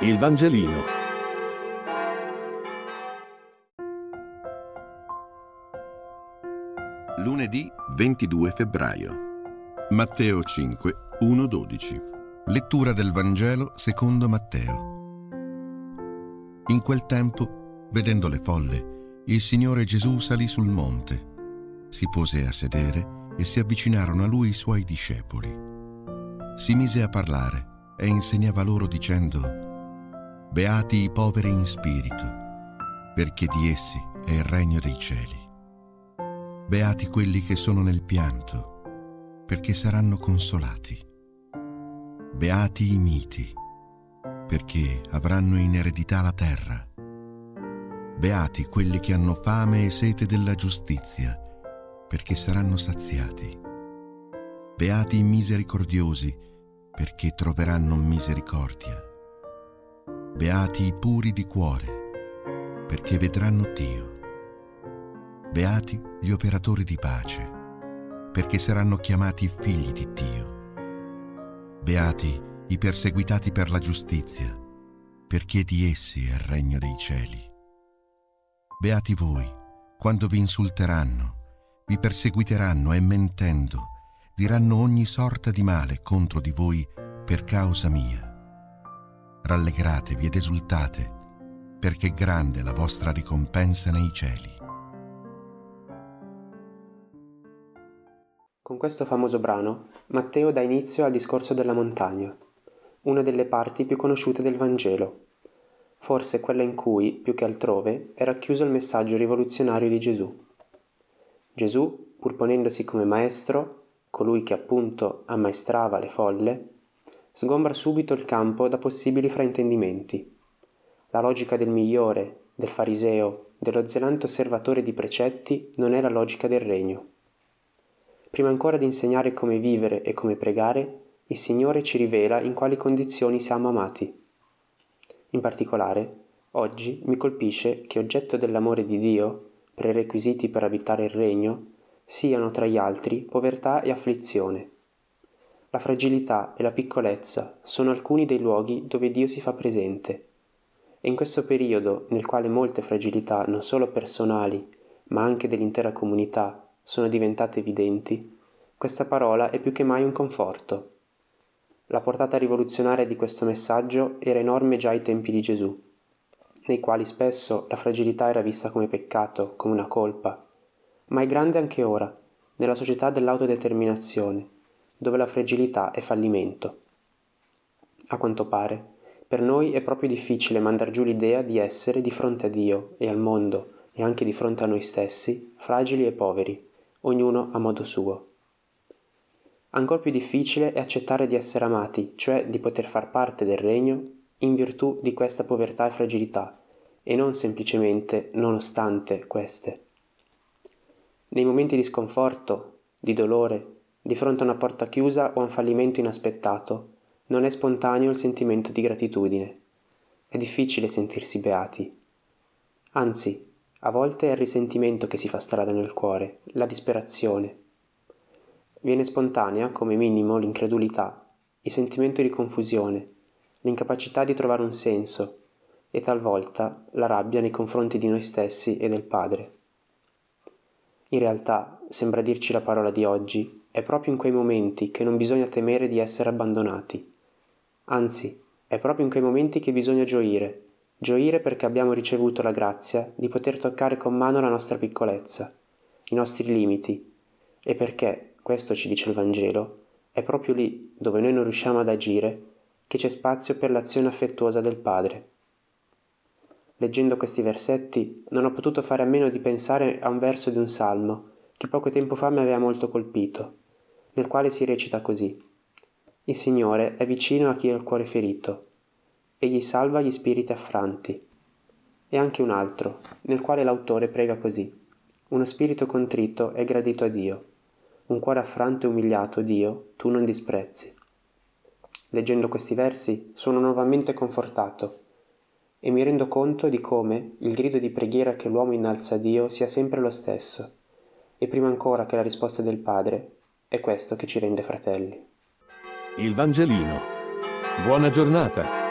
Il Vangelino. Lunedì 22 febbraio. Matteo 5, 1-12. Lettura del Vangelo secondo Matteo. In quel tempo, vedendo le folle, il Signore Gesù salì sul monte, si pose a sedere e si avvicinarono a lui i suoi discepoli. Si mise a parlare e insegnava loro dicendo, Beati i poveri in spirito, perché di essi è il regno dei cieli. Beati quelli che sono nel pianto, perché saranno consolati. Beati i miti, perché avranno in eredità la terra. Beati quelli che hanno fame e sete della giustizia, perché saranno saziati. Beati i misericordiosi, perché troveranno misericordia. Beati i puri di cuore, perché vedranno Dio. Beati gli operatori di pace, perché saranno chiamati figli di Dio. Beati i perseguitati per la giustizia, perché di essi è il regno dei cieli. Beati voi, quando vi insulteranno, vi perseguiteranno e mentendo, diranno ogni sorta di male contro di voi per causa mia rallegratevi ed esultate, perché grande è la vostra ricompensa nei cieli. Con questo famoso brano, Matteo dà inizio al discorso della montagna, una delle parti più conosciute del Vangelo, forse quella in cui, più che altrove, è racchiuso il messaggio rivoluzionario di Gesù. Gesù, pur ponendosi come maestro, colui che appunto ammaestrava le folle, sgombra subito il campo da possibili fraintendimenti. La logica del migliore, del fariseo, dello zelante osservatore di precetti non è la logica del regno. Prima ancora di insegnare come vivere e come pregare, il Signore ci rivela in quali condizioni siamo amati. In particolare, oggi mi colpisce che oggetto dell'amore di Dio, prerequisiti per abitare il regno, siano tra gli altri povertà e afflizione. La fragilità e la piccolezza sono alcuni dei luoghi dove Dio si fa presente. E in questo periodo, nel quale molte fragilità, non solo personali, ma anche dell'intera comunità, sono diventate evidenti, questa parola è più che mai un conforto. La portata rivoluzionaria di questo messaggio era enorme già ai tempi di Gesù, nei quali spesso la fragilità era vista come peccato, come una colpa, ma è grande anche ora, nella società dell'autodeterminazione, dove la fragilità è fallimento. A quanto pare, per noi è proprio difficile mandar giù l'idea di essere di fronte a Dio e al mondo e anche di fronte a noi stessi, fragili e poveri, ognuno a modo suo. Ancor più difficile è accettare di essere amati, cioè di poter far parte del regno in virtù di questa povertà e fragilità, e non semplicemente nonostante queste. Nei momenti di sconforto, di dolore, di fronte a una porta chiusa o a un fallimento inaspettato, non è spontaneo il sentimento di gratitudine. È difficile sentirsi beati. Anzi, a volte è il risentimento che si fa strada nel cuore, la disperazione. Viene spontanea, come minimo, l'incredulità, il sentimento di confusione, l'incapacità di trovare un senso e talvolta la rabbia nei confronti di noi stessi e del Padre. In realtà, sembra dirci la parola di oggi, è proprio in quei momenti che non bisogna temere di essere abbandonati. Anzi, è proprio in quei momenti che bisogna gioire, gioire perché abbiamo ricevuto la grazia di poter toccare con mano la nostra piccolezza, i nostri limiti, e perché, questo ci dice il Vangelo, è proprio lì dove noi non riusciamo ad agire che c'è spazio per l'azione affettuosa del Padre. Leggendo questi versetti non ho potuto fare a meno di pensare a un verso di un salmo che poco tempo fa mi aveva molto colpito nel quale si recita così. Il Signore è vicino a chi ha il cuore ferito, egli salva gli spiriti affranti. E anche un altro, nel quale l'autore prega così. Uno spirito contrito è gradito a Dio, un cuore affranto e umiliato, Dio, tu non disprezzi. Leggendo questi versi sono nuovamente confortato e mi rendo conto di come il grido di preghiera che l'uomo innalza a Dio sia sempre lo stesso, e prima ancora che la risposta del Padre è questo che ci rende fratelli. Il Vangelino. Buona giornata.